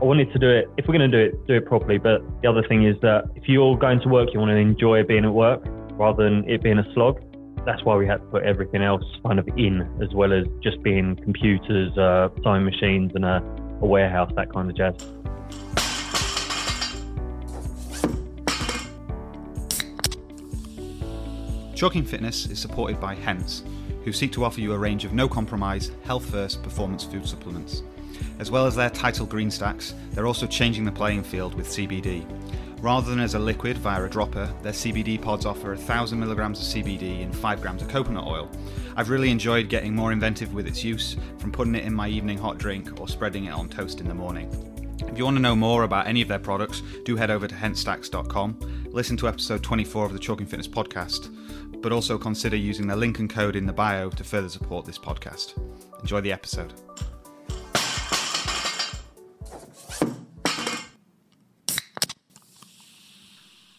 I wanted to do it. If we're going to do it, do it properly. But the other thing is that if you're going to work, you want to enjoy being at work rather than it being a slog. That's why we had to put everything else kind of in, as well as just being computers, uh, sewing machines, and a, a warehouse, that kind of jazz. Chalking Fitness is supported by Hence, who seek to offer you a range of no compromise, health first performance food supplements. As well as their title green stacks, they're also changing the playing field with CBD. Rather than as a liquid via a dropper, their CBD pods offer 1000 milligrams of CBD and 5 grams of coconut oil. I've really enjoyed getting more inventive with its use, from putting it in my evening hot drink or spreading it on toast in the morning. If you want to know more about any of their products, do head over to hensstacks.com, listen to episode 24 of the Chalking Fitness podcast, but also consider using the link and code in the bio to further support this podcast. Enjoy the episode.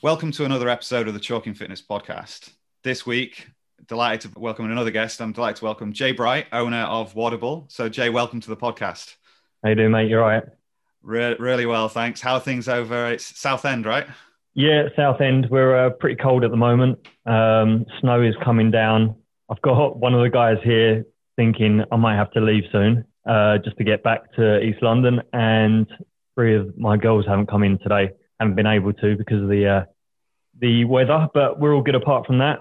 Welcome to another episode of the Chalking Fitness podcast. This week, delighted to welcome another guest. I'm delighted to welcome Jay Bright, owner of Wodable. So, Jay, welcome to the podcast. How you doing, mate? You're right. Re- really well, thanks. How are things over? It's Southend, right? Yeah, Southend. We're uh, pretty cold at the moment. Um, snow is coming down. I've got one of the guys here thinking I might have to leave soon uh, just to get back to East London, and three of my girls haven't come in today haven't been able to because of the uh, the weather, but we're all good apart from that.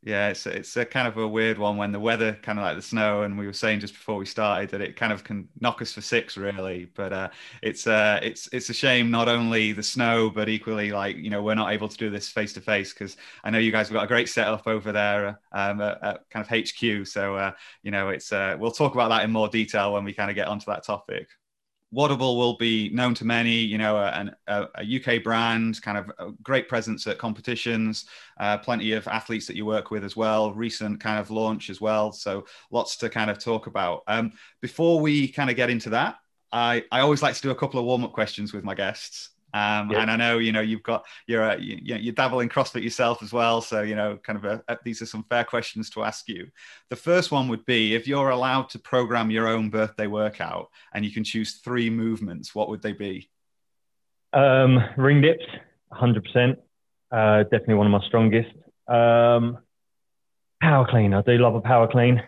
Yeah, it's it's a kind of a weird one when the weather kind of like the snow, and we were saying just before we started that it kind of can knock us for six, really. But uh, it's uh, it's it's a shame not only the snow, but equally like you know we're not able to do this face to face because I know you guys have got a great setup over there, um, at, at kind of HQ. So uh, you know it's uh, we'll talk about that in more detail when we kind of get onto that topic. Wodable will be known to many, you know, a, a, a, UK brand, kind of a great presence at competitions, uh, plenty of athletes that you work with as well, recent kind of launch as well. So lots to kind of talk about. Um, before we kind of get into that, I, I always like to do a couple of warm up questions with my guests. Um, yeah. And I know you know you've got you're a, you, you dabble in CrossFit yourself as well, so you know kind of a, a, these are some fair questions to ask you. The first one would be if you're allowed to program your own birthday workout and you can choose three movements, what would they be? Um, ring dips, hundred uh, percent, definitely one of my strongest. Um, power clean, I do love a power clean,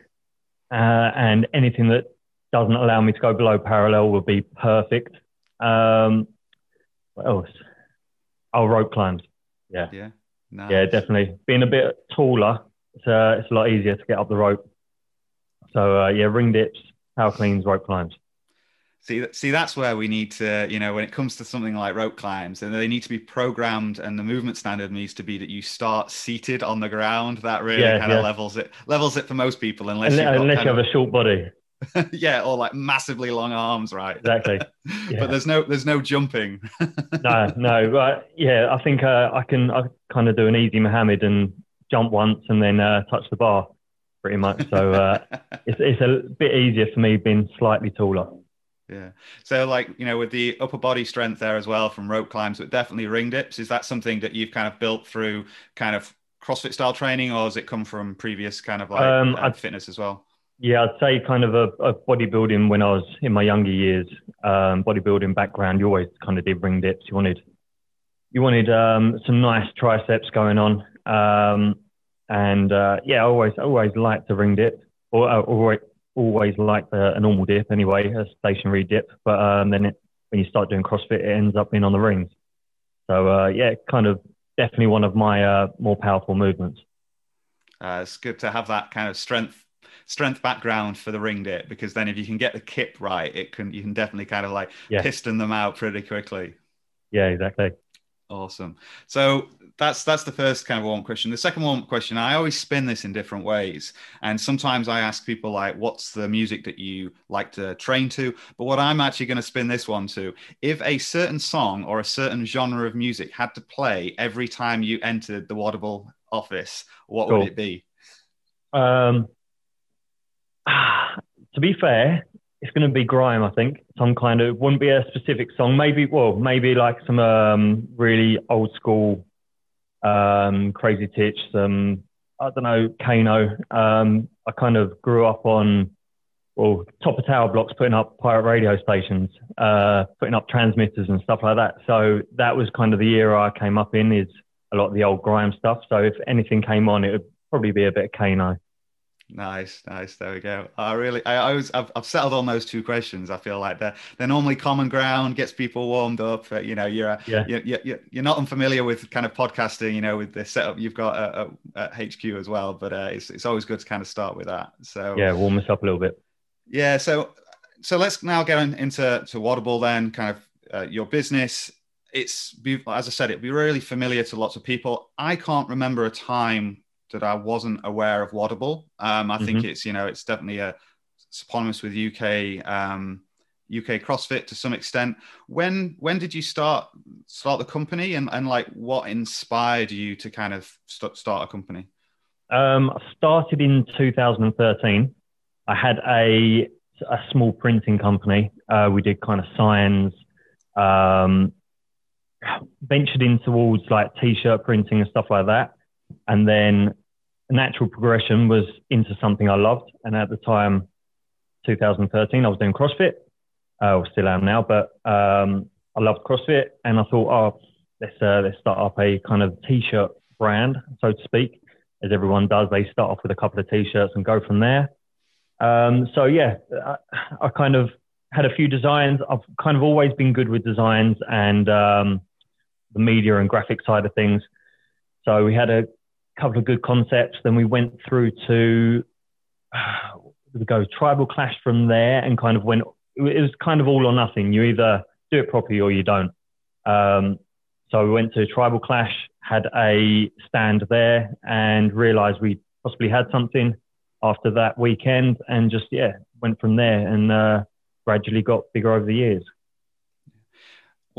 uh, and anything that doesn't allow me to go below parallel would be perfect. Um, what else? Oh, rope climbs. Yeah. Yeah. Nice. Yeah, definitely. Being a bit taller, it's, uh, it's a lot easier to get up the rope. So uh, yeah, ring dips, power cleans, rope climbs. See, see, that's where we need to, you know, when it comes to something like rope climbs, and they need to be programmed, and the movement standard needs to be that you start seated on the ground. That really yeah, kind yeah. of levels it, levels it for most people, unless, unless you have of, a short body. yeah, or like massively long arms, right? Exactly. Yeah. but there's no there's no jumping. no, no, but yeah, I think uh, I can I kind of do an easy Mohammed and jump once and then uh, touch the bar, pretty much. So uh, it's it's a bit easier for me being slightly taller. Yeah. So, like, you know, with the upper body strength there as well from rope climbs, but definitely ring dips, is that something that you've kind of built through kind of CrossFit style training or has it come from previous kind of like um, fitness as well? Yeah, I'd say kind of a, a, bodybuilding when I was in my younger years. Um, bodybuilding background, you always kind of did ring dips. You wanted, you wanted um, some nice triceps going on, um, and uh, yeah, I always always liked the ring dip, or uh, always always liked a, a, normal dip anyway, a stationary dip. But um, then it, when you start doing CrossFit, it ends up being on the rings. So uh, yeah, kind of definitely one of my uh, more powerful movements. Uh, it's good to have that kind of strength strength background for the ring dip because then if you can get the kip right, it can you can definitely kind of like yeah. piston them out pretty quickly. Yeah, exactly. Awesome. So that's that's the first kind of warm question. The second warm question, I always spin this in different ways, and sometimes I ask people like, "What's the music that you like to train to?" But what I'm actually going to spin this one to, if a certain song or a certain genre of music had to play every time you entered the Wodable office, what cool. would it be? Um, to be fair, it's going to be grime. I think some kind of wouldn't be a specific song. Maybe well, maybe like some um, really old school, um, Crazy Titch. Some I don't know, Kano. Um, I kind of grew up on well, top of tower blocks, putting up pirate radio stations, uh, putting up transmitters and stuff like that. So that was kind of the era I came up in. Is a lot of the old grime stuff. So if anything came on, it would probably be a bit of Kano. Nice, nice. There we go. I really, I always, I've, I've settled on those two questions. I feel like they're they're normally common ground, gets people warmed up. Uh, you know, you're, yeah. you're, you're you're not unfamiliar with kind of podcasting. You know, with the setup you've got at, at, at HQ as well. But uh, it's it's always good to kind of start with that. So yeah, warm us up a little bit. Yeah. So so let's now get into to Wodable then. Kind of uh, your business. It's as I said, it'd be really familiar to lots of people. I can't remember a time that I wasn't aware of Wodable. Um, I mm-hmm. think it's you know it's definitely a synonymous with UK um, UK CrossFit to some extent. When when did you start start the company and, and like what inspired you to kind of st- start a company? Um, I started in 2013. I had a a small printing company. Uh, we did kind of signs. Um, ventured in towards like t-shirt printing and stuff like that and then natural progression was into something I loved. And at the time, 2013, I was doing CrossFit. I uh, still am now, but um, I loved CrossFit, and I thought, oh, let's uh, let's start up a kind of t-shirt brand, so to speak, as everyone does. They start off with a couple of t-shirts and go from there. Um, so yeah, I, I, kind of had a few designs. I've kind of always been good with designs and um, the media and graphic side of things. So we had a couple of good concepts. Then we went through to uh, we go tribal clash from there, and kind of went. It was kind of all or nothing. You either do it properly or you don't. Um, so we went to tribal clash, had a stand there, and realised we possibly had something after that weekend, and just yeah went from there and uh, gradually got bigger over the years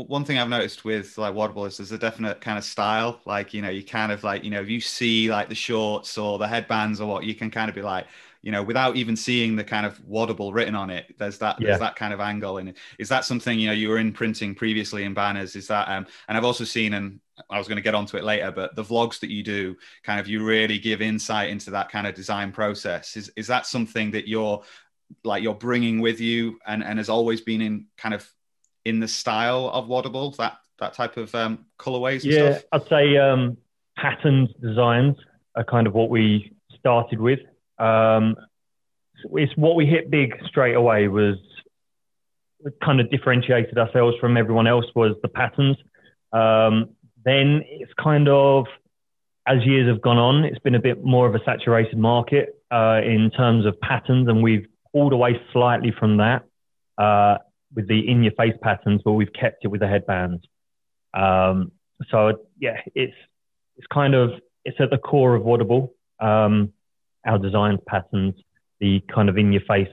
one thing I've noticed with like Waudible is there's a definite kind of style. Like, you know, you kind of like, you know, if you see like the shorts or the headbands or what, you can kind of be like, you know, without even seeing the kind of Wodable written on it, there's that yeah. there's that kind of angle. And is that something, you know, you were in printing previously in banners? Is that um and I've also seen and I was going to get onto it later, but the vlogs that you do, kind of you really give insight into that kind of design process. Is is that something that you're like you're bringing with you and and has always been in kind of in the style of Wodable, that that type of um, colorways? yeah, stuff? I'd say um, patterned designs are kind of what we started with. Um, it's what we hit big straight away was kind of differentiated ourselves from everyone else was the patterns. Um, then it's kind of as years have gone on, it's been a bit more of a saturated market uh, in terms of patterns, and we've pulled away slightly from that. Uh, with the in your face patterns, but we've kept it with the headbands. Um, so yeah, it's it's kind of it's at the core of Wodable. Um, our designs, patterns, the kind of in your face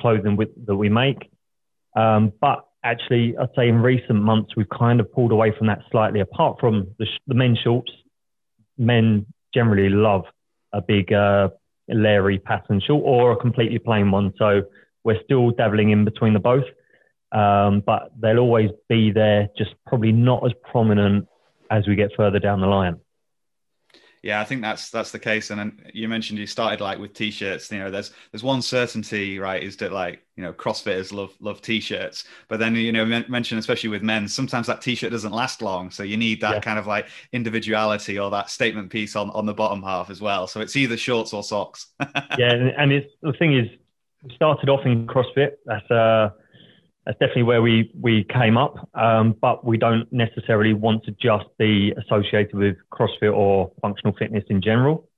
clothing with, that we make. Um, but actually, I'd say in recent months we've kind of pulled away from that slightly. Apart from the, sh- the men's shorts, men generally love a big uh, Larry pattern short or a completely plain one. So we're still dabbling in between the both, um, but they'll always be there, just probably not as prominent as we get further down the line. Yeah, I think that's that's the case. And then you mentioned you started like with t-shirts. You know, there's there's one certainty, right? Is that like you know CrossFitters love love t-shirts, but then you know mention especially with men, sometimes that t-shirt doesn't last long, so you need that yeah. kind of like individuality or that statement piece on on the bottom half as well. So it's either shorts or socks. yeah, and it's the thing is started off in CrossFit. That's uh, that's definitely where we we came up. Um, but we don't necessarily want to just be associated with CrossFit or functional fitness in general.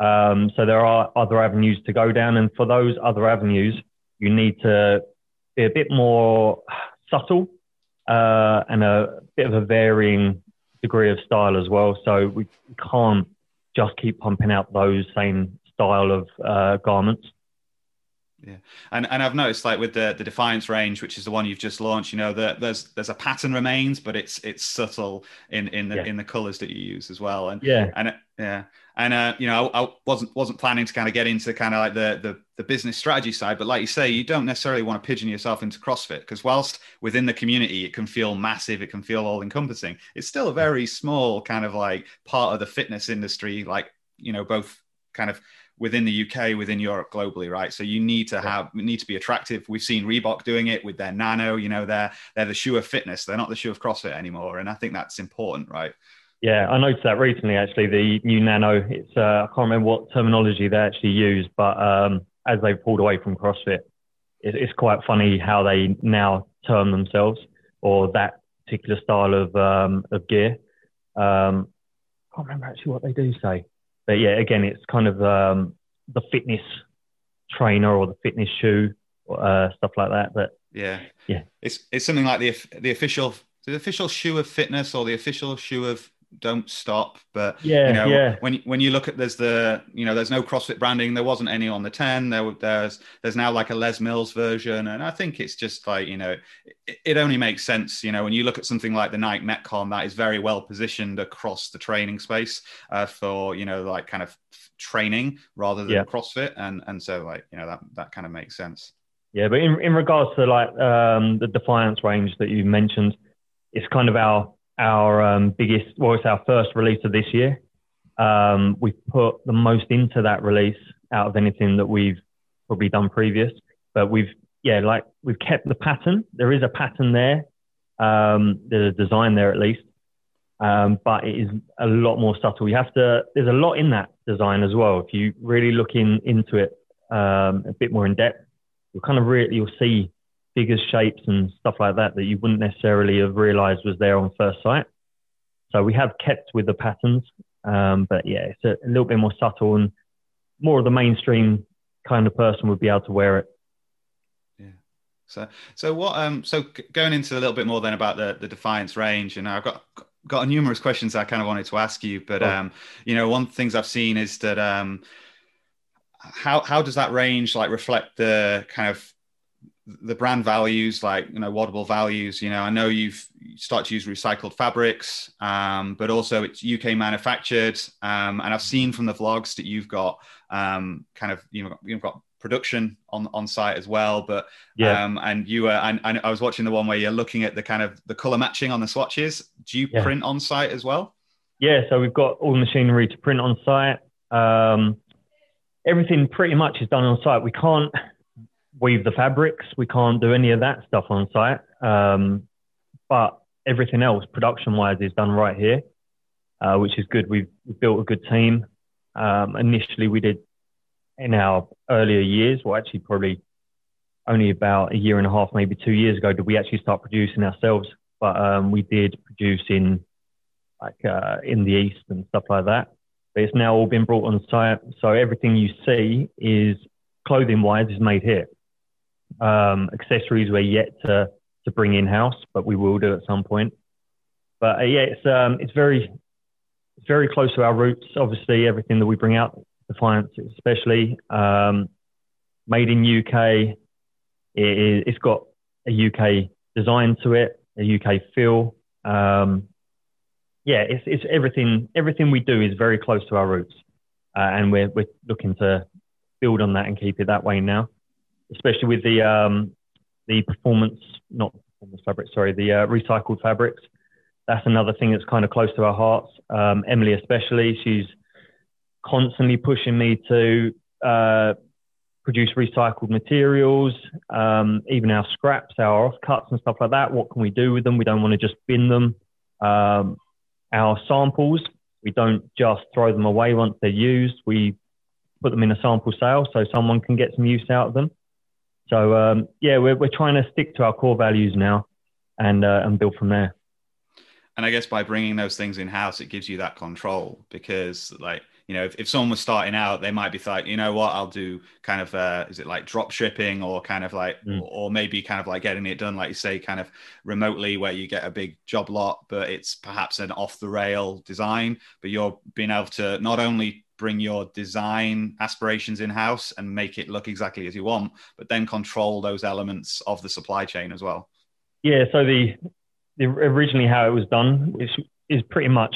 Um, so there are other avenues to go down, and for those other avenues, you need to be a bit more subtle uh, and a bit of a varying degree of style as well. So we can't just keep pumping out those same style of uh, garments. Yeah, and and I've noticed like with the the Defiance range, which is the one you've just launched, you know, that there's there's a pattern remains, but it's it's subtle in in the yeah. in the colors that you use as well. And yeah, and yeah, and uh, you know, I, I, wasn't wasn't planning to kind of get into kind of like the, the the business strategy side, but like you say, you don't necessarily want to pigeon yourself into CrossFit because whilst within the community it can feel massive, it can feel all encompassing. It's still a very small kind of like part of the fitness industry, like you know, both kind of within the UK, within Europe, globally, right? So you need to have need to be attractive. We've seen Reebok doing it with their Nano. You know, they're they're the shoe of fitness. They're not the shoe of CrossFit anymore, and I think that's important, right? Yeah, I noticed that recently. Actually, the new Nano. It's uh, I can't remember what terminology they actually use, but um, as they've pulled away from CrossFit, it, it's quite funny how they now term themselves or that particular style of um, of gear. Um, I can't remember actually what they do say, but yeah, again, it's kind of um, the fitness trainer or the fitness shoe, uh, stuff like that. But yeah, yeah, it's it's something like the the official the official shoe of fitness or the official shoe of don't stop. But yeah, you know, yeah. when when you look at there's the you know there's no CrossFit branding. There wasn't any on the ten. There there's there's now like a Les Mills version, and I think it's just like you know it, it only makes sense. You know when you look at something like the Nike Metcon, that is very well positioned across the training space uh, for you know like kind of training rather than Yeah. CrossFit, and and so like you know that that kind of makes sense. Yeah, but in, in regards to like um, the Defiance range that you mentioned, it's kind of our our um, biggest, well, it's our first release of this year. Um, we've put the most into that release out of anything that we've probably done previous. But we've, yeah, like we've kept the pattern. There is a pattern there. Um, there's a design there at least. Um, but it is a lot more subtle. You have to, there's a lot in that design as well. If you really look in, into it um, a bit more in depth, you'll kind of really, you'll see figures, shapes, and stuff like that that you wouldn't necessarily have realized was there on first sight. So we have kept with the patterns, um, but yeah, it's a, a little bit more subtle and more of the mainstream kind of person would be able to wear it. Yeah. So, so what? Um, so going into a little bit more then about the the Defiance range, and I've got got numerous questions I kind of wanted to ask you, but Oh. um, you know, one of the things I've seen is that um, how how does that range like reflect the kind of the brand values, like you know, Wodable values? You know, I know you've you start to use recycled fabrics, um, but also it's UK manufactured, um, and I've seen from the vlogs that you've got um, kind of you know you've got production on on site as well, but Yeah. um, and you were, and, and I was watching the one where you're looking at the kind of the color matching on the swatches. Do you Yeah. print on site as well? Yeah, so we've got all the machinery to print on site. Um, everything pretty much is done on site. We can't weave the fabrics. We can't do any of that stuff on site. Um, but everything else, production-wise, is done right here, uh, which is good. We've, we've built a good team. Um, initially, we did in our earlier years, well, actually, probably only about a year and a half, maybe two years ago, did we actually start producing ourselves. But um, we did produce in like uh, in the east and stuff like that. But it's now all been brought on site, so everything you see is clothing wise is made here. Um, accessories we're yet to to bring in house, but we will do at some point. But uh, yeah, it's um, it's very it's very close to our roots. Obviously, everything that we bring out, Defiance especially, um, made in UK. It, it's got a UK design to it, a UK feel. Um, yeah, it's, it's everything. Everything we do is very close to our roots, uh, and we're we're looking to build on that and keep it that way now. Especially with the um, the performance, not performance fabric, sorry, the uh, recycled fabrics. That's another thing that's kind of close to our hearts. Um, Emily, especially, she's constantly pushing me to uh, produce recycled materials, um, even our scraps, our offcuts and stuff like that. What can we do with them? We don't want to just bin them. Um, our samples, we don't just throw them away once they're used. We put them in a sample sale so someone can get some use out of them. So um, yeah, we're we're trying to stick to our core values now, and uh, and build from there. And I guess by bringing those things in house, it gives you that control because, like, you know, if, if someone was starting out, they might be like, you know what, I'll do kind of, uh, is it like drop shipping or kind of like, Mm. or maybe kind of like getting it done, like you say, kind of remotely where you get a big job lot, but it's perhaps an off the rail design, but you're being able to not only bring your design aspirations in house and make it look exactly as you want, but then control those elements of the supply chain as well. Yeah. So the, the originally how it was done, which is pretty much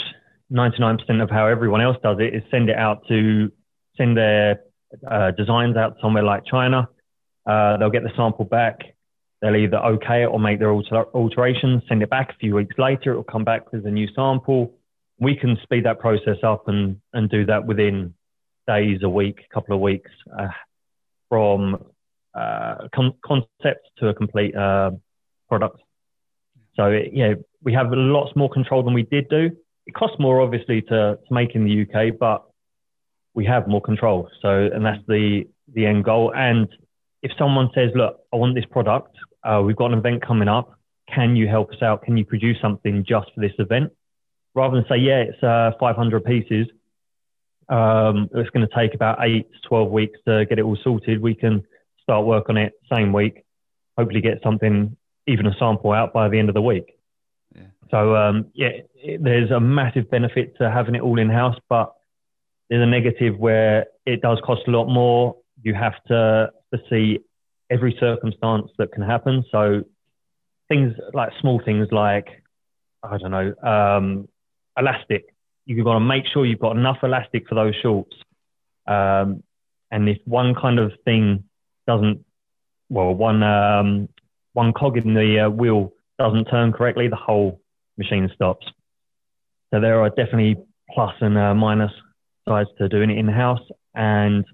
99% of how everyone else does it, is send it out to send their uh, designs out somewhere like China. Uh, they'll get the sample back. They'll either okay it or make their alter- alterations, send it back a few weeks later. It will come back with a new sample. We can speed that process up and, and do that within days, a week, a couple of weeks uh, from uh, con- concept to a complete uh, product. So it, yeah, we have lots more control than we did do. It costs more, obviously, to, to make in the UK, but we have more control. So, and that's the the end goal. And if someone says, "Look, I want this product. Uh, we've got an event coming up. Can you help us out? Can you produce something just for this event?" Rather than say, "Yeah, it's uh, 500 pieces. Um, it's going to take about eight to 12 weeks to get it all sorted," we can start work on it same week. Hopefully, get something, even a sample out by the end of the week. Yeah. So um, yeah, it, there's a massive benefit to having it all in house, but there's a negative where it does cost a lot more. You have to foresee every circumstance that can happen. So things like small things like I don't know um, elastic. You've got to make sure you've got enough elastic for those shorts. Um, and if one kind of thing doesn't, well, one um, one cog in the uh, wheel doesn't turn correctly, the whole machine stops. So there are definitely plus and uh, minus sides to doing it in house, and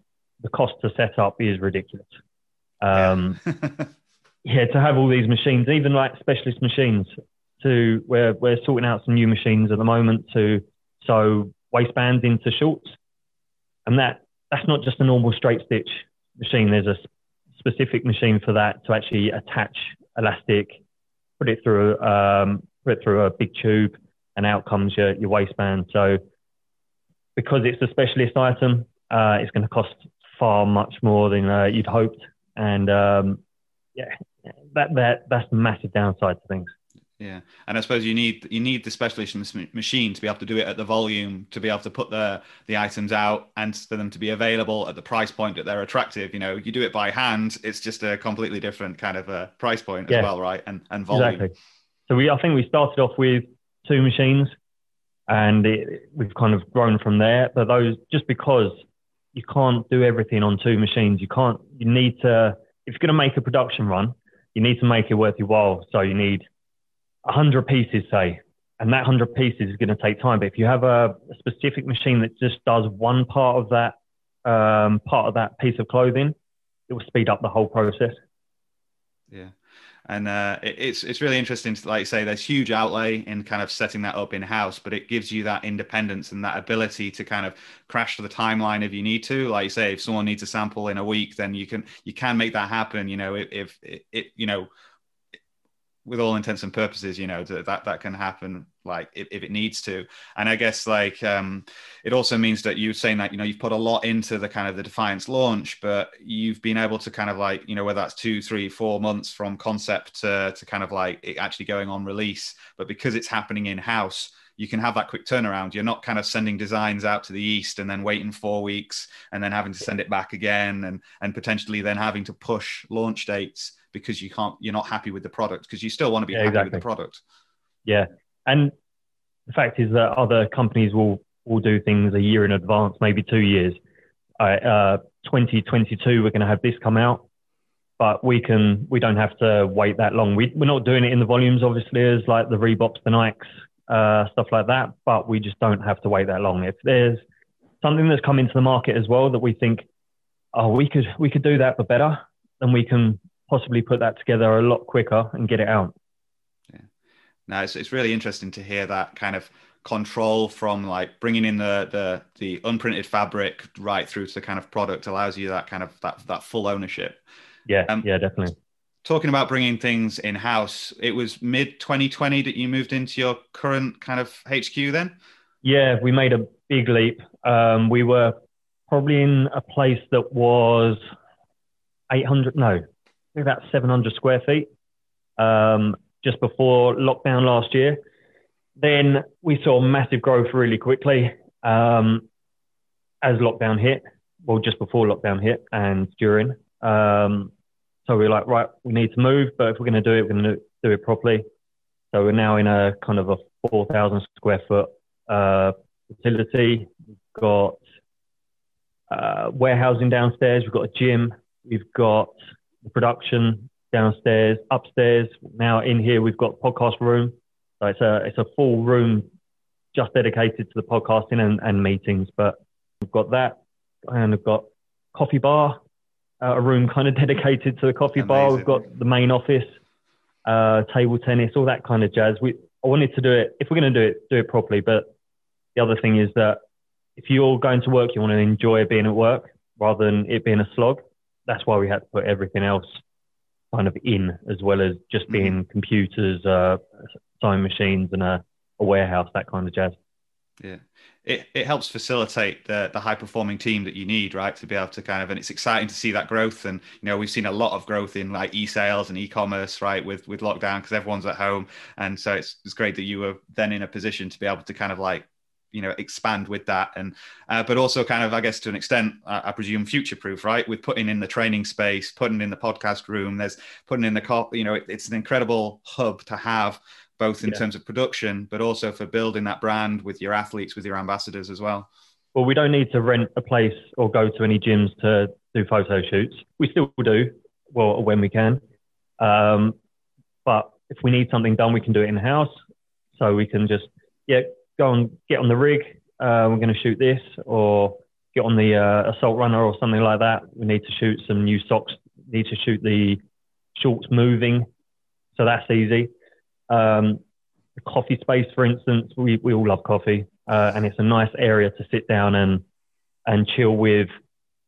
the cost to set up is ridiculous. Um, yeah. yeah, to have all these machines, even like specialist machines, to we're we're sorting out some new machines at the moment to sew waistbands into shorts, and that that's not just a normal straight stitch machine. There's a specific machine for that to actually attach elastic, put it through um, put it through a big tube, and out comes your your waistband. So because it's a specialist item, uh, it's going to cost far much more than uh, you'd hoped, and um, yeah, that that that's the massive downside to things. Yeah, and I suppose you need you need the specialist machine to be able to do it at the volume, to be able to put the the items out, and for them to be available at the price point that they're attractive. You know, you do it by hand, it's just a completely different kind of a price point yeah. as well, right? And and volume. Exactly. So we, I think we started off with two machines, and it, we've kind of grown from there. But those, just because you can't do everything on two machines, you can't. You need to, if you're going to make a production run, you need to make it worth your while. So you need hundred pieces, say, and that hundred pieces is going to take time. But if you have a, a, specific machine that just does one part of that um, part of that piece of clothing, it will speed up the whole process. Yeah and uh, it, it's it's really interesting to like say there's huge outlay in kind of setting that up in house but it gives you that independence and that ability to kind of crash to the timeline if you need to like say if someone needs a sample in a week then you can you can make that happen you know if, if it, it you know with all intents and purposes, you know, that that can happen like if, if it needs to. And I guess like um, it also means that you're saying that, you know, you've put a lot into the kind of the Defiance launch, but you've been able to kind of like, you know, whether that's two, three, four months from concept to, to kind of like it actually going on release. But because it's happening in house, you can have that quick turnaround. You're not kind of sending designs out to the east and then waiting four weeks and then having to send it back again and and potentially then having to push launch dates because you can't you're not happy with the product because you still want to be yeah, happy exactly. with the product. Yeah, and the fact is that other companies will will do things a year in advance, maybe two years. Uh, 2022, we're going to have this come out, but we can we don't have to wait that long. We, we're not doing it in the volumes, obviously, as like the Reeboks, the Nikes, uh, stuff like that. But we just don't have to wait that long. If there's something that's come into the market as well that we think, oh, we could we could do that but better, then we can possibly put that together a lot quicker and get it out. Yeah. Now it's, it's really interesting to hear that kind of control from like bringing in the the the unprinted fabric right through to the kind of product allows you that kind of that that full ownership. Yeah, um, yeah, definitely. Talking about bringing things in house, it was mid 2020 that you moved into your current kind of HQ then. Yeah, we made a big leap. Um, we were probably in a place that was 800 no about 700 square feet um, just before lockdown last year. Then we saw massive growth really quickly um, as lockdown hit, well, just before lockdown hit and during. Um, so we are like, right, we need to move, but if we're going to do it, we're going to do it properly. So we're now in a kind of a 4,000 square foot uh, facility. We've got uh, warehousing downstairs. We've got a gym. We've got the production downstairs, upstairs. Now in here we've got podcast room. So it's a it's a full room just dedicated to the podcasting and, and meetings. But we've got that and we've got coffee bar, uh, a room kind of dedicated to the coffee Amazing. bar. We've got the main office, uh, table tennis, all that kind of jazz. We I wanted to do it. If we're going to do it, do it properly. But the other thing is that if you're going to work, you want to enjoy being at work rather than it being a slog. That's why we had to put everything else kind of in, as well as just mm-hmm. being computers, uh, sewing machines, and a, a warehouse, that kind of jazz. Yeah it, it helps facilitate the, the high performing team that you need, right? To be able to kind of, and it's exciting to see that growth. And, you know, we've seen a lot of growth in like e-sales and e-commerce, right? With, with lockdown, because everyone's at home. And so it's, it's great that you were then in a position to be able to kind of like, you know, expand with that. And, uh, but also kind of, I guess to an extent, I, I presume future proof, right? With putting in the training space, putting in the podcast room, there's putting in the, co- you know, it, it's an incredible hub to have both in yeah. terms of production, but also for building that brand with your athletes, with your ambassadors as well. Well, we don't need to rent a place or go to any gyms to do photo shoots. We still do, well, when we can. Um, but if we need something done, we can do it in house. So we can just, yeah, go and get on the rig. Uh, we're going to shoot this, or get on the uh, assault runner or something like that. We need to shoot some new socks. Need to shoot the shorts moving, so that's easy. Um, coffee space, for instance, we, we all love coffee, uh, and it's a nice area to sit down and and chill with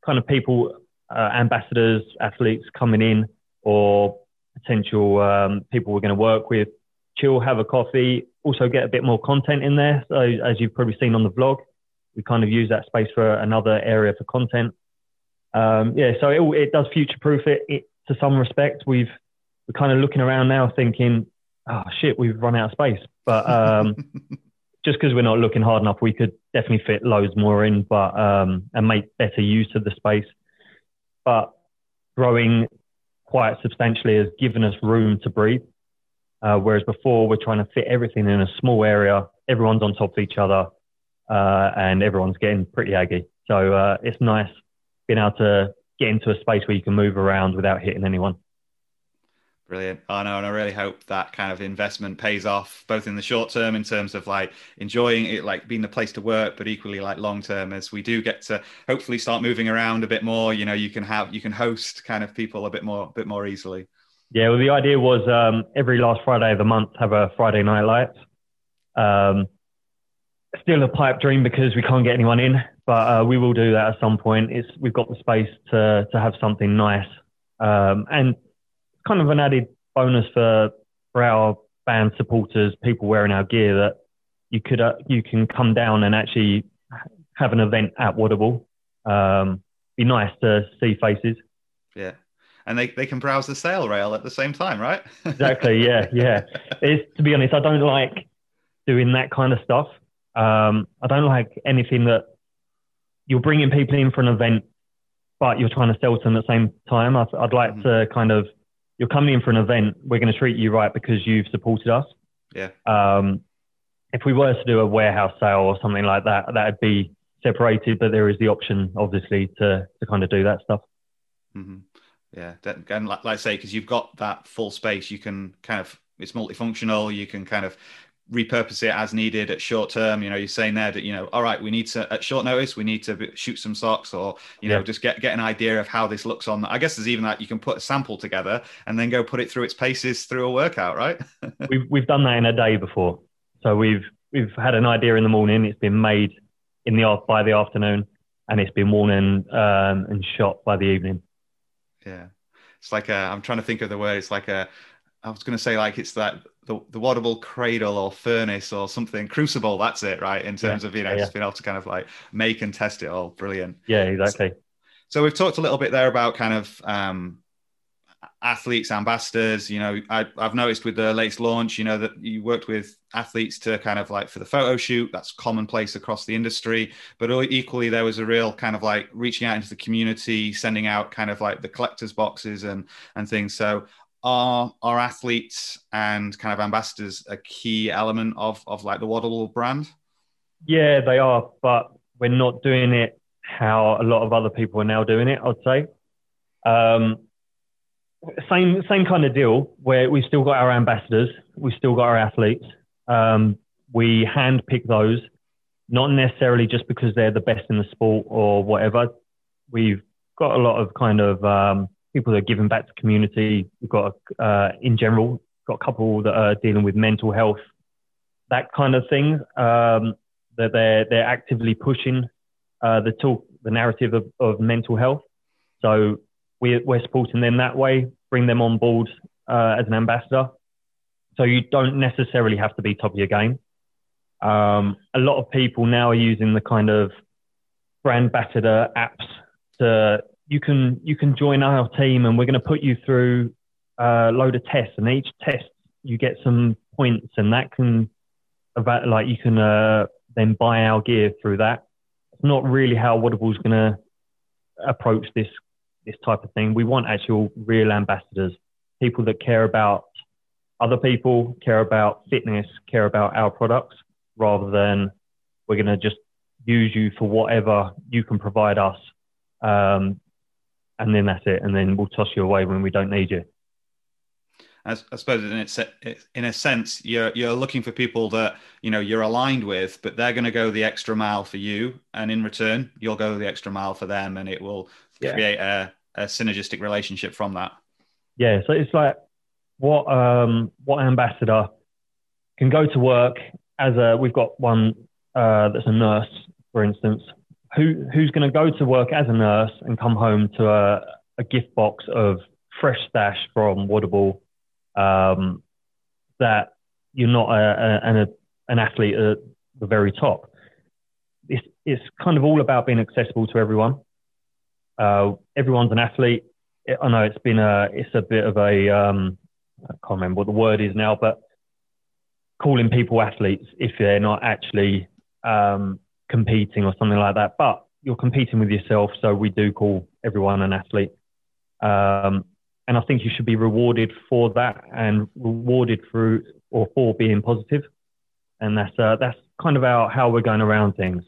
kind of people, uh, ambassadors, athletes coming in, or potential um, people we're going to work with. Chill, have a coffee, also get a bit more content in there. So as you've probably seen on the vlog, we kind of use that space for another area for content. Um, yeah, so it, it does future proof it, it to some respect. We've we're kind of looking around now, thinking oh shit, we've run out of space. But um, just because we're not looking hard enough, we could definitely fit loads more in, but um, and make better use of the space. But growing quite substantially has given us room to breathe. Uh, whereas before, we're trying to fit everything in a small area. Everyone's on top of each other, uh, and everyone's getting pretty aggy. So uh, it's nice being able to get into a space where you can move around without hitting anyone. Brilliant. I know, and I really hope that kind of investment pays off both in the short term in terms of like enjoying it, like being the place to work, but equally like long term as we do get to hopefully start moving around a bit more. You know, you can have you can host kind of people a bit more, a bit more easily. Yeah, well, the idea was um, every last Friday of the month have a Friday night light. Um, still a pipe dream because we can't get anyone in, but uh, we will do that at some point. It's we've got the space to to have something nice um, and kind of an added bonus for for our band supporters, people wearing our gear, that you could uh, you can come down and actually have an event at Wodable. Um, be nice to see faces. Yeah. And they, they can browse the sail rail at the same time, right? exactly. Yeah. Yeah. It's, to be honest, I don't like doing that kind of stuff. Um, I don't like anything that you're bringing people in for an event, but you're trying to sell to them at the same time. I'd, I'd like mm-hmm. to kind of you're coming in for an event, we're going to treat you right because you've supported us. Yeah. Um, if we were to do a warehouse sale or something like that, that'd be separated, but there is the option, obviously, to to kind of do that stuff. Mm-hmm. Yeah, and like, like I say, because you've got that full space, you can kind of it's multifunctional. You can kind of repurpose it as needed at short term. You know, you're saying there that you know, all right, we need to at short notice, we need to shoot some socks, or you know, just get get an idea of how this looks on. I guess there's even that you can put a sample together and then go put it through its paces through a workout, right? we've we've done that in a day before. So we've we've had an idea in the morning. It's been made in the by the afternoon, and it's been worn and um, and shot by the evening. Yeah, it's like i am trying to think of the word. It's like a I was going to say like it's that the, the Wodable cradle or furnace or something crucible. That's it, right? In terms yeah, of you know yeah. just being able to kind of like make and test it all. Brilliant. Yeah, exactly. So, so we've talked a little bit there about kind of um, athletes, ambassadors. You know, I, have noticed with the latest launch, you know, that you worked with athletes to kind of like for the photo shoot. That's commonplace across the industry. But equally, there was a real kind of like reaching out into the community, sending out kind of like the collectors boxes and and things. So are are athletes and kind of ambassadors a key element of of like the Wodable brand? Yeah, they are, but we're not doing it how a lot of other people are now doing it. I'd say. Um, same same kind of deal where we've still got our ambassadors, we've still got our athletes. Um, we handpick those, not necessarily just because they're the best in the sport or whatever. we've got a lot of kind of um, people that are giving back to community. We've got, uh, in general, got a couple that are dealing with mental health, that kind of thing. Um, that they're they're actively pushing uh, the talk, the narrative of, of mental health. So we're we're supporting them that way. Bring them on board uh, as an ambassador. So you don't necessarily have to be top of your game. Um, a lot of people now are using the kind of brand ambassador apps to you can you can join our team and we're going to put you through a load of tests and each test you get some points and that can about like you can uh, then buy our gear through that. It's not really how Wodable's going to approach this this type of thing. We want actual real ambassadors, people that care about other people, care about fitness, care about our products, rather than we're going to just use you for whatever you can provide us, um, and then that's it, and then we'll toss you away when we don't need you. I, I suppose in its in a sense, you're you're looking for people that you know you're aligned with, but they're going to go the extra mile for you, and in return, you'll go the extra mile for them, and it will yeah. create a, a synergistic relationship from that. Yeah, so it's like what um, what ambassador can go to work as a we've got one uh, that's a nurse, for instance, who who's going to go to work as a nurse and come home to a, a gift box of fresh stash from Wodable um, that you're not a, a, an, an athlete at the very top. It's, it's kind of all about being accessible to everyone. Uh, everyone's an athlete. I know it's been a, it's a bit of a, um, I can't remember what the word is now, but calling people athletes if they're not actually um, competing or something like that. But you're competing with yourself, so we do call everyone an athlete. Um, and I think you should be rewarded for that and rewarded through or for being positive. And that's uh, that's kind of our, how we're going around things.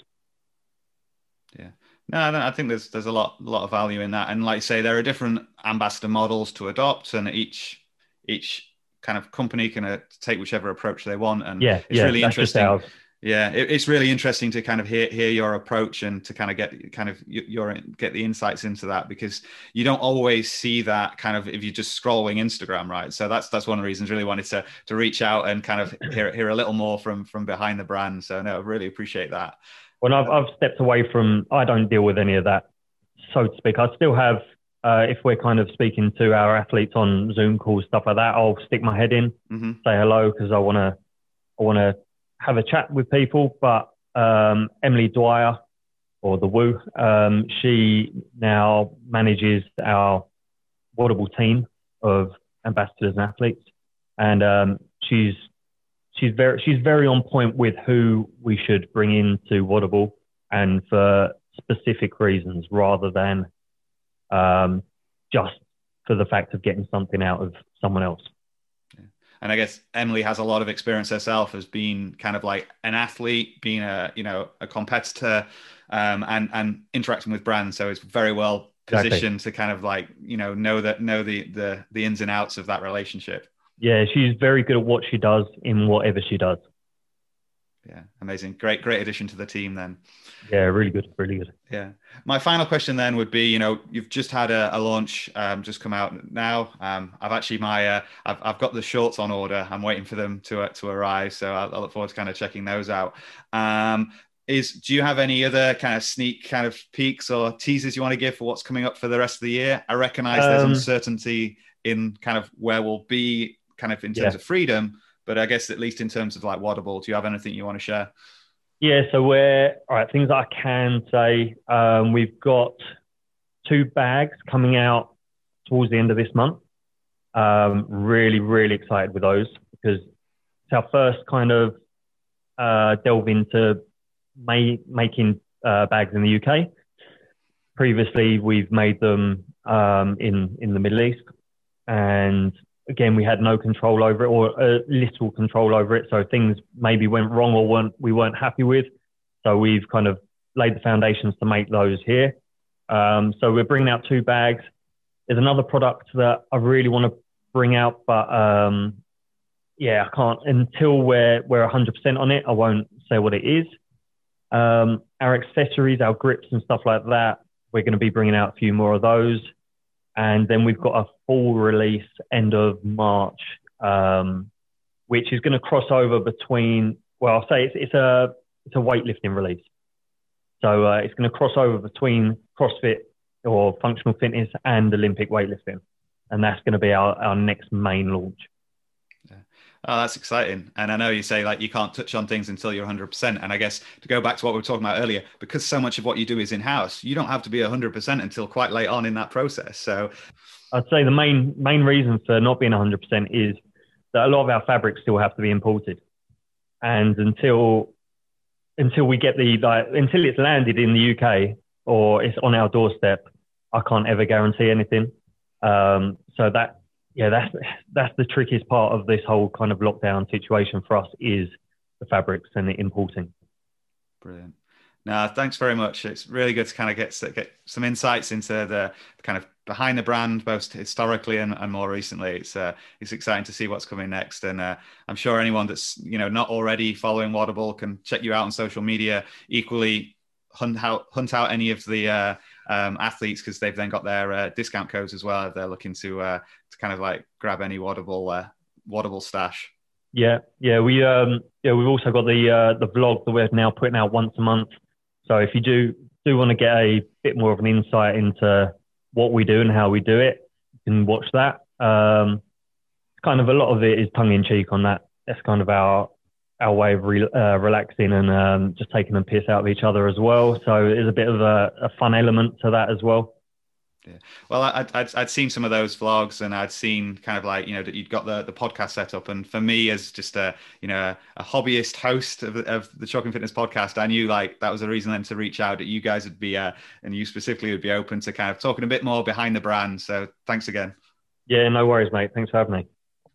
Yeah. No, I think there's there's a lot a lot of value in that, and like you say, there are different ambassador models to adopt, and each each kind of company can uh, take whichever approach they want, and yeah, it's yeah, really interesting yeah, it, it's really interesting to kind of hear hear your approach and to kind of get kind of your get the insights into that because you don't always see that kind of if you're just scrolling Instagram, right? So that's that's one of the reasons really wanted to to reach out and kind of hear hear a little more from from behind the brand. So no, I really appreciate that. When I've I've stepped away from, I don't deal with any of that, so to speak. I still have. Uh, if we're kind of speaking to our athletes on Zoom calls, stuff like that, I'll stick my head in, mm-hmm. say hello because I want to, I want to have a chat with people. But um, Emily Dwyer, or the Woo, um, she now manages our Wodable team of ambassadors and athletes, and um, she's she's very she's very on point with who we should bring into Wodable and for specific reasons rather than um, just for the fact of getting something out of someone else and I guess Emily has a lot of experience herself as being kind of like an athlete, being a you know a competitor, um, and and interacting with brands. So it's very well positioned exactly. to kind of like you know know that know the the the ins and outs of that relationship. Yeah, she's very good at what she does in whatever she does. Yeah, amazing. Great, great addition to the team then. Yeah, really good, really good. Yeah. My final question then would be, you know, you've just had a, a launch um, just come out now. Um, I've actually my, uh, I've, I've got the shorts on order. I'm waiting for them to uh, to arrive, so I, I, look forward to kind of checking those out. Um, is do you have any other kind of sneak kind of peaks or teasers you want to give for what's coming up for the rest of the year? I recognise there's um, uncertainty in kind of where we'll be, kind of in terms yeah. of freedom but I guess at least in terms of like Wodable, do you have anything you want to share? Yeah, so we're all right. Things I can say, um, we've got two bags coming out towards the end of this month. Um, really, really excited with those because it's our first kind of uh, delve into may, making uh, bags in the UK. Previously, we've made them um, in in the Middle East, and again, we had no control over it or uh, little control over it. So things maybe went wrong or weren't, we weren't happy with. So we've kind of laid the foundations to make those here. Um, so we're bringing out two bags. There's another product that I really want to bring out, but um, yeah, I can't until we're we're 100% on it. I won't say what it is. Um, our accessories, our grips, and stuff like that. we're going to be bringing out a few more of those. And then we've got a full release end of March, um, which is going to cross over between, well, I'll say it's, it's a, it's a weightlifting release. So uh, it's going to cross over between CrossFit or functional fitness and Olympic weightlifting. And that's going to be our, our next main launch. Oh, that's exciting. And I know you say like you can't touch on things until you're 100%. And I guess to go back to what we were talking about earlier, because so much of what you do is in house, you don't have to be 100% until quite late on in that process. So I'd say the main main reason for not being 100% is that a lot of our fabrics still have to be imported. And until until we get the like until it's landed in the UK or it's on our doorstep, I can't ever guarantee anything. Um, so that yeah, that's that's the trickiest part of this whole kind of lockdown situation for us is the fabrics and the importing. Brilliant. No, thanks very much. It's really good to kind of get get some insights into the kind of behind the brand, both historically and, and more recently. It's uh, it's exciting to see what's coming next, and uh, I'm sure anyone that's you know not already following Wodable can check you out on social media. Equally, hunt out hunt out any of the uh, um, athletes because they've then got their uh, discount codes as well. If they're looking to uh, to kind of like grab any Wodable uh, Wodable stash. Yeah, yeah, we um, yeah we've also got the uh, the vlog that we're now putting out once a month. So if you do do want to get a bit more of an insight into what we do and how we do it, you can watch that. Um, kind of a lot of it is tongue in cheek on that. That's kind of our our way of re, uh, relaxing and um, just taking a piss out of each other as well. So there's a bit of a, a fun element to that as well. Yeah. Well, I'd, I'd, I'd, seen some of those vlogs and I'd seen kind of like, you know, that you'd got the, the podcast set up. And for me, as just a, you know, a hobbyist host of, of the Chalk and Fitness podcast, I knew like that was a reason then to reach out that you guys would be, uh, and you specifically would be open to kind of talking a bit more behind the brand. So thanks again. Yeah, no worries, mate. Thanks for having me.